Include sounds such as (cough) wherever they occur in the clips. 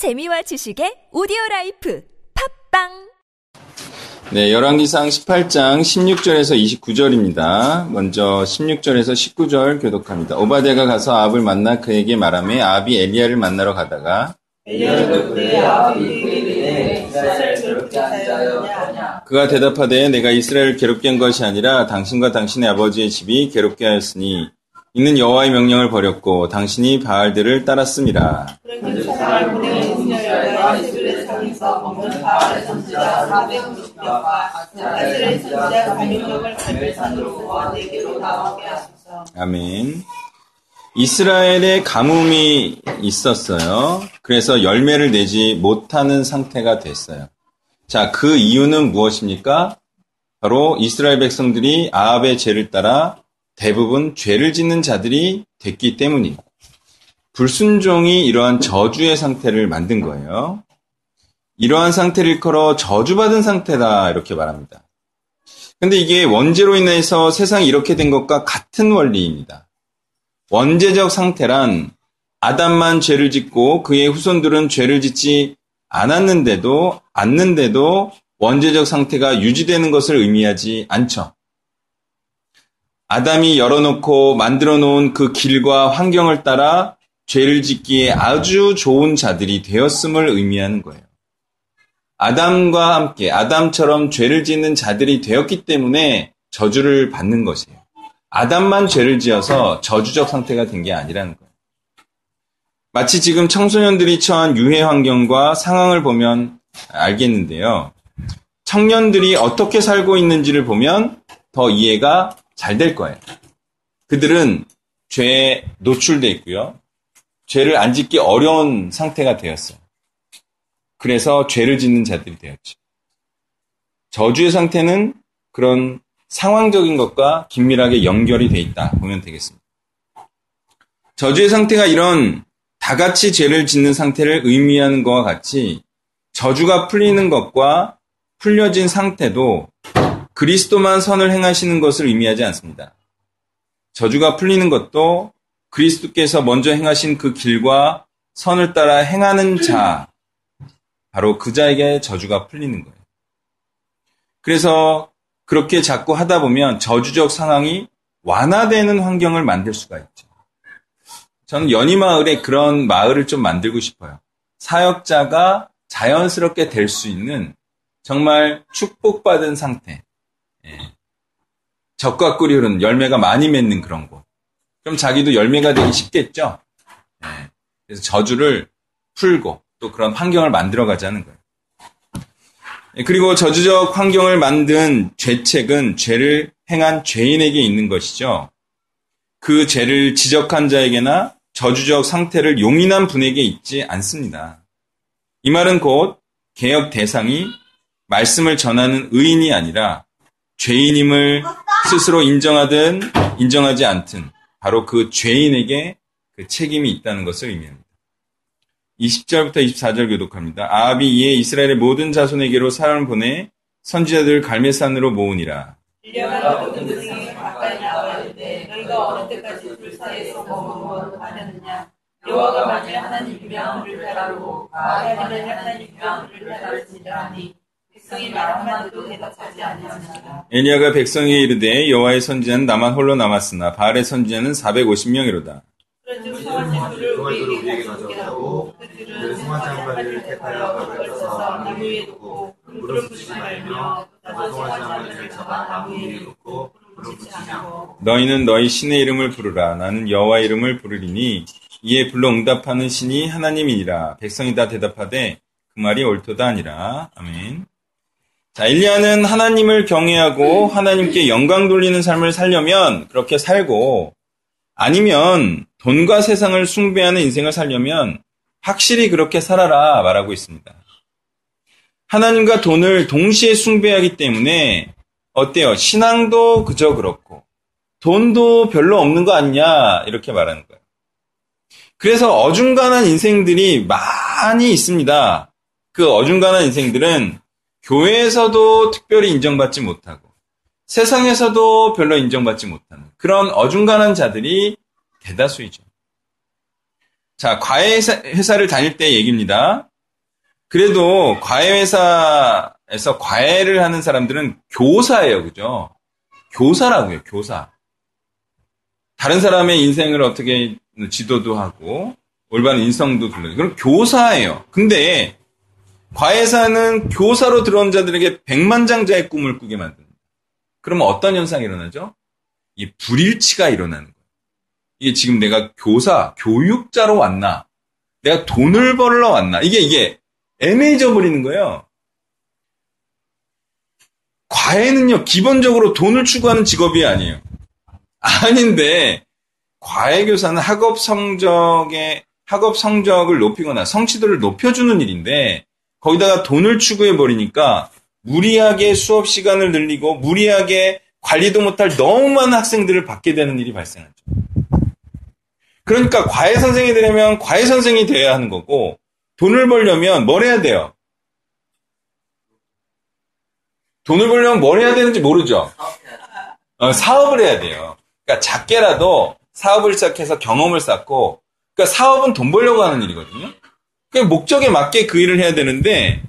재미와 지식의 오디오 라이프 팟빵 네, 열왕기상 18장 16절에서 29절입니다. 먼저 16절에서 19절 교독합니다. 오바댜가 가서 아합을 만나 그에게 말하며 아합이 엘리야를 만나러 가다가 그가 대답하되 내가 이스라엘을 괴롭게 한 것이 아니라 당신과 당신의 아버지의 집이 괴롭게 하였으니 이는 여호와의 명령을 버렸고 당신이 바알들을 따랐음이라. 아멘. 이스라엘에 가뭄이 있었어요. 그래서 열매를 내지 못하는 상태가 됐어요. 자, 그 이유는 무엇입니까? 바로 이스라엘 백성들이 아합의 죄를 따라 대부분 죄를 짓는 자들이 됐기 때문입니다. 불순종이 이러한 저주의 상태를 만든 거예요. 이러한 상태를 일컬어 저주받은 상태다 이렇게 말합니다. 근데 이게 원죄로 인해서 세상이 이렇게 된 것과 같은 원리입니다. 원죄적 상태란 아담만 죄를 짓고 그의 후손들은 죄를 짓지 않았는데도 않는데도 원죄적 상태가 유지되는 것을 의미하지 않죠. 아담이 열어놓고 만들어 놓은 그 길과 환경을 따라 죄를 짓기에 아주 좋은 자들이 되었음을 의미하는 거예요. 아담과 함께 아담처럼 죄를 짓는 자들이 되었기 때문에 저주를 받는 것이에요. 아담만 죄를 지어서 저주적 상태가 된 게 아니라는 거예요. 마치 지금 청소년들이 처한 유해 환경과 상황을 보면 알겠는데요. 청년들이 어떻게 살고 있는지를 보면 더 이해가 잘 될 거예요. 그들은 죄에 노출돼 있고요. 죄를 안 짓기 어려운 상태가 되었어요. 그래서 죄를 짓는 자들이 되었죠. 저주의 상태는 그런 상황적인 것과 긴밀하게 연결이 돼 있다 보면 되겠습니다. 저주의 상태가 이런 다 같이 죄를 짓는 상태를 의미하는 것과 같이 저주가 풀리는 것과 풀려진 상태도 그리스도만 선을 행하시는 것을 의미하지 않습니다. 저주가 풀리는 것도 그리스도께서 먼저 행하신 그 길과 선을 따라 행하는 자, 바로 그 자에게 저주가 풀리는 거예요. 그래서 그렇게 자꾸 하다 보면 저주적 상황이 완화되는 환경을 만들 수가 있죠. 저는 연희마을에 그런 마을을 좀 만들고 싶어요. 사역자가 자연스럽게 될 수 있는 정말 축복받은 상태. 예. 적과 꿀이 흐르는 열매가 많이 맺는 그런 곳. 그럼 자기도 열매가 되기 쉽겠죠? 예. 그래서 저주를 풀고 또 그런 환경을 만들어 가자는 거예요. 예, 그리고 저주적 환경을 만든 죄책은 죄를 행한 죄인에게 있는 것이죠. 그 죄를 지적한 자에게나 저주적 상태를 용인한 분에게 있지 않습니다. 이 말은 곧 개혁 대상이 말씀을 전하는 의인이 아니라 죄인임을 스스로 인정하든 인정하지 않든 바로 그 죄인에게 그 책임이 있다는 것을 의미합니다. 20절부터 24절 교독합니다. 아합이 이에 이스라엘의 모든 자손에게로 사람을 보내 선지자들을 갈매산으로 모으니라. 여호와가 만일 하나님이면 우리를 따르고 아합이 하나님이면 우리를 따르지라니 백성이 말 한마디도 대답하지 아니하니라. 엘리야가 백성에 이르되 여호와의 선지자는 나만 홀로 남았으나 바알의 선지자는 450명이로다. 그런즉 성화제물을 우리에게 가져오고 그들은 성화제 한 마리를 택하여 밥을 떠서 나무 위에 놓고 물을 붓지 말며 나도 성화제 한 마리를 잡아 나무 위에 놓고 너희는 너희 신의 이름을 부르라 나는 여호와 이름을 부르리니 이에 불러 응답하는 신이 하나님이니라 백성이 다 대답하되 그 말이 옳도다 아니라 아멘. 자, 일리아는 하나님을 경외하고 하나님께 영광 돌리는 삶을 살려면 그렇게 살고 아니면 돈과 세상을 숭배하는 인생을 살려면 확실히 그렇게 살아라 말하고 있습니다. 하나님과 돈을 동시에 숭배하기 때문에 어때요? 신앙도 그저 그렇고 돈도 별로 없는 거 아니냐 이렇게 말하는 거예요. 그래서 어중간한 인생들이 많이 있습니다. 그 어중간한 인생들은 교회에서도 특별히 인정받지 못하고 세상에서도 별로 인정받지 못하는 그런 어중간한 자들이 대다수이죠. 자, 과외 회사 를 다닐 때 얘기입니다. 그래도 과외회사에서 과외를 하는 사람들은 교사예요. 그죠? 교사라고요. 교사. 다른 사람의 인생을 어떻게 지도도 하고 올바른 인성도 둘러. 그럼 교사예요. 근데 과외사는 교사로 들어온 자들에게 백만장자의 꿈을 꾸게 만듭니다. 그러면 어떤 현상이 일어나죠? 이 불일치가 일어나는 거예요. 이게 지금 내가 교사, 교육자로 왔나? 내가 돈을 벌러 왔나? 이게, 이게 애매해져 버리는 거예요. 과외는요, 기본적으로 돈을 추구하는 직업이 아니에요. 아닌데, 과외교사는 학업 성적에, 학업 성적을 높이거나 성취도를 높여주는 일인데, 거기다가 돈을 추구해 버리니까 무리하게 수업 시간을 늘리고 무리하게 관리도 못할 너무 많은 학생들을 받게 되는 일이 발생하죠. 그러니까 과외 선생이 되려면 과외 선생이 되어야 하는 거고 돈을 벌려면 뭘 해야 돼요? 돈을 벌려면 뭘 해야 되는지 모르죠. 어, 사업을 해야 돼요. 그러니까 작게라도 사업을 시작해서 경험을 쌓고 그러니까 사업은 돈 벌려고 하는 일이거든요. 그 목적에 맞게 그 일을 해야 되는데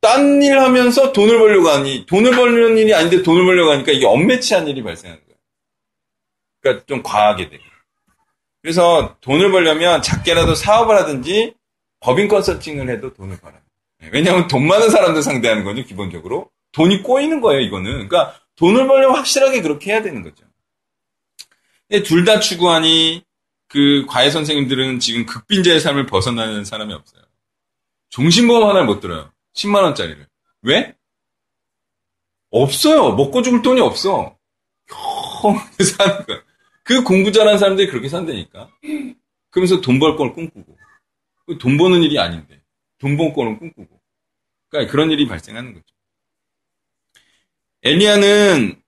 딴 일 하면서 돈을 벌려고 하니 돈을 벌는 일이 아닌데 돈을 벌려고 하니까 이게 엄매치한 일이 발생하는 거예요. 그러니까 좀 과하게 되고. 그래서 돈을 벌려면 작게라도 사업을 하든지 법인 컨설팅을 해도 돈을 벌어요. 네, 왜냐하면 돈 많은 사람들 상대하는 거죠, 기본적으로. 돈이 꼬이는 거예요, 이거는. 그러니까 돈을 벌려면 확실하게 그렇게 해야 되는 거죠. 둘다 추구하니 그 과외 선생님들은 지금 극빈자의 삶을 벗어나는 사람이 없어요. 종신보험 하나를 못 들어요. 10만 원짜리를. 왜? 없어요. 먹고 죽을 돈이 없어. 형 (laughs) 사는 거야. 그 공부 잘하는 사람들이 그렇게 산다니까. 그러면서 돈 벌 걸 꿈꾸고. 돈 버는 일이 아닌데. 돈번 거는 꿈꾸고. 그러니까 그런 일이 발생하는 거죠. 엘리야는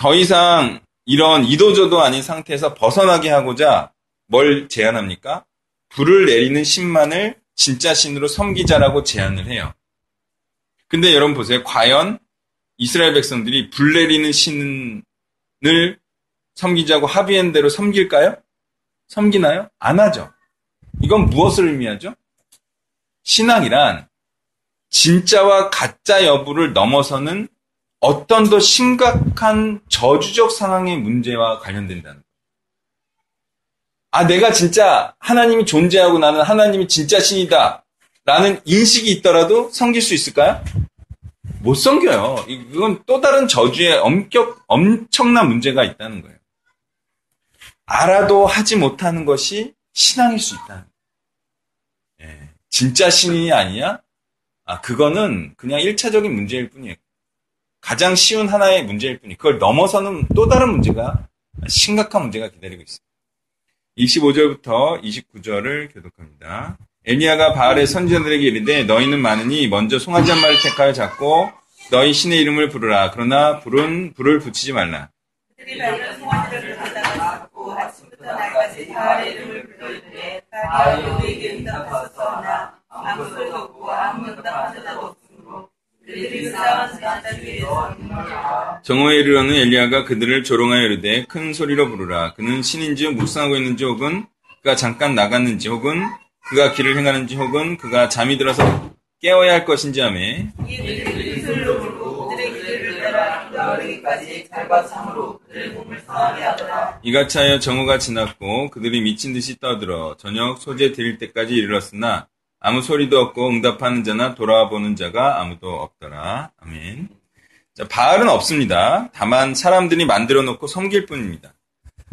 더 이상 이런 이도저도 아닌 상태에서 벗어나게 하고자 뭘 제안합니까? 불을 내리는 신만을 진짜 신으로 섬기자라고 제안을 해요. 근데 여러분 보세요. 과연 이스라엘 백성들이 불 내리는 신을 섬기자고 합의한 대로 섬길까요? 섬기나요? 안 하죠. 이건 무엇을 의미하죠? 신앙이란 진짜와 가짜 여부를 넘어서는 어떤 더 심각한 저주적 상황의 문제와 관련된다는. 아, 내가 진짜 하나님이 존재하고 나는 하나님이 진짜 신이다. 라는 인식이 있더라도 섬길 수 있을까요? 못 섬겨요. 이건 또 다른 저주의 엄격, 엄청난 문제가 있다는 거예요. 알아도 하지 못하는 것이 신앙일 수 있다는 거예요. 예, 진짜 신이 아니냐? 아, 그거는 그냥 1차적인 문제일 뿐이에요. 가장 쉬운 하나의 문제일 뿐이 그걸 넘어서는 또 다른 문제가 심각한 문제가 기다리고 있습니다. 25절부터 29절을 교독합니다. 엘리야가 바알의 선지자들에게 이르되 너희는 많으니 먼저 송아지 한 마리 택하여 잡고 너희 신의 이름을 부르라. 그러나 불은 불을 붙이지 말라. 정오에 이르러는 엘리야가 그들을 조롱하여 이르되 큰 소리로 부르라. 그는 신인지 묵상하고 있는지 혹은 그가 잠깐 나갔는지 혹은 그가 길을 행하는지 혹은 그가 잠이 들어서 깨워야 할 것인지 하며 이같이 하여 정오가 지났고 그들이 미친 듯이 떠들어 저녁 소재 드릴 때까지 이르렀으나 아무 소리도 없고 응답하는 자나 돌아와 보는 자가 아무도 없더라. 아멘. 자, 바알은 없습니다. 다만 사람들이 만들어 놓고 섬길 뿐입니다.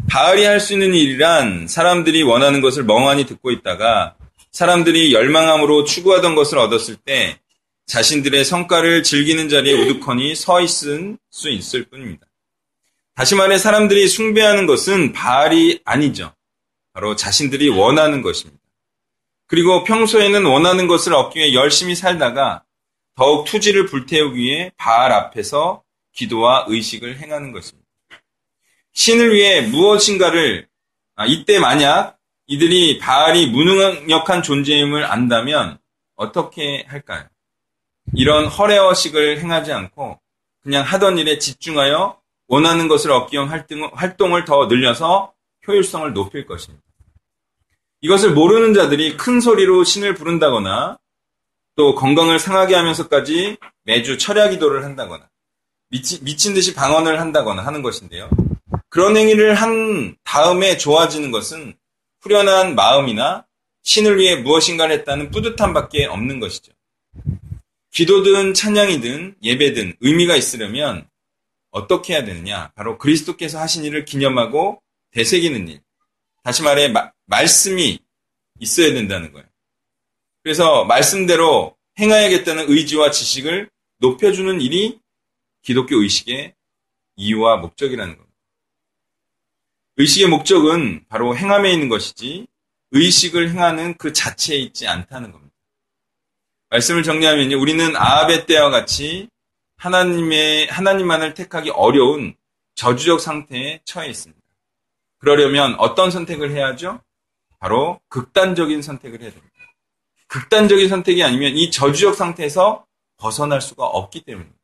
바알이 할 수 있는 일이란 사람들이 원하는 것을 멍하니 듣고 있다가 사람들이 열망함으로 추구하던 것을 얻었을 때 자신들의 성과를 즐기는 자리에 우두커니 서 있을 수 있을 뿐입니다. 다시 말해 사람들이 숭배하는 것은 바알이 아니죠. 바로 자신들이 원하는 것입니다. 그리고 평소에는 원하는 것을 얻기 위해 열심히 살다가 더욱 투지를 불태우기 위해 바알 앞에서 기도와 의식을 행하는 것입니다. 신을 위해 무엇인가를 아, 이때 만약 이들이 바알이 무능력한 존재임을 안다면 어떻게 할까요? 이런 허례허식을 행하지 않고 그냥 하던 일에 집중하여 원하는 것을 얻기 위한 활동을 더 늘려서 효율성을 높일 것입니다. 이것을 모르는 자들이 큰 소리로 신을 부른다거나 또 건강을 상하게 하면서까지 매주 철야 기도를 한다거나 미치, 미친 듯이 방언을 한다거나 하는 것인데요. 그런 행위를 한 다음에 좋아지는 것은 후련한 마음이나 신을 위해 무엇인가를 했다는 뿌듯함밖에 없는 것이죠. 기도든 찬양이든 예배든 의미가 있으려면 어떻게 해야 되느냐? 바로 그리스도께서 하신 일을 기념하고 되새기는 일. 다시 말해 마, 말씀이 있어야 된다는 거예요. 그래서 말씀대로 행하야겠다는 의지와 지식을 높여주는 일이 기독교 의식의 이유와 목적이라는 겁니다. 의식의 목적은 바로 행함에 있는 것이지 의식을 행하는 그 자체에 있지 않다는 겁니다. 말씀을 정리하면 우리는 아합의 때와 같이 하나님의 하나님만을 택하기 어려운 저주적 상태에 처해 있습니다. 그러려면 어떤 선택을 해야죠? 바로 극단적인 선택을 해야 됩니다. 극단적인 선택이 아니면 이 저주적 상태에서 벗어날 수가 없기 때문입니다.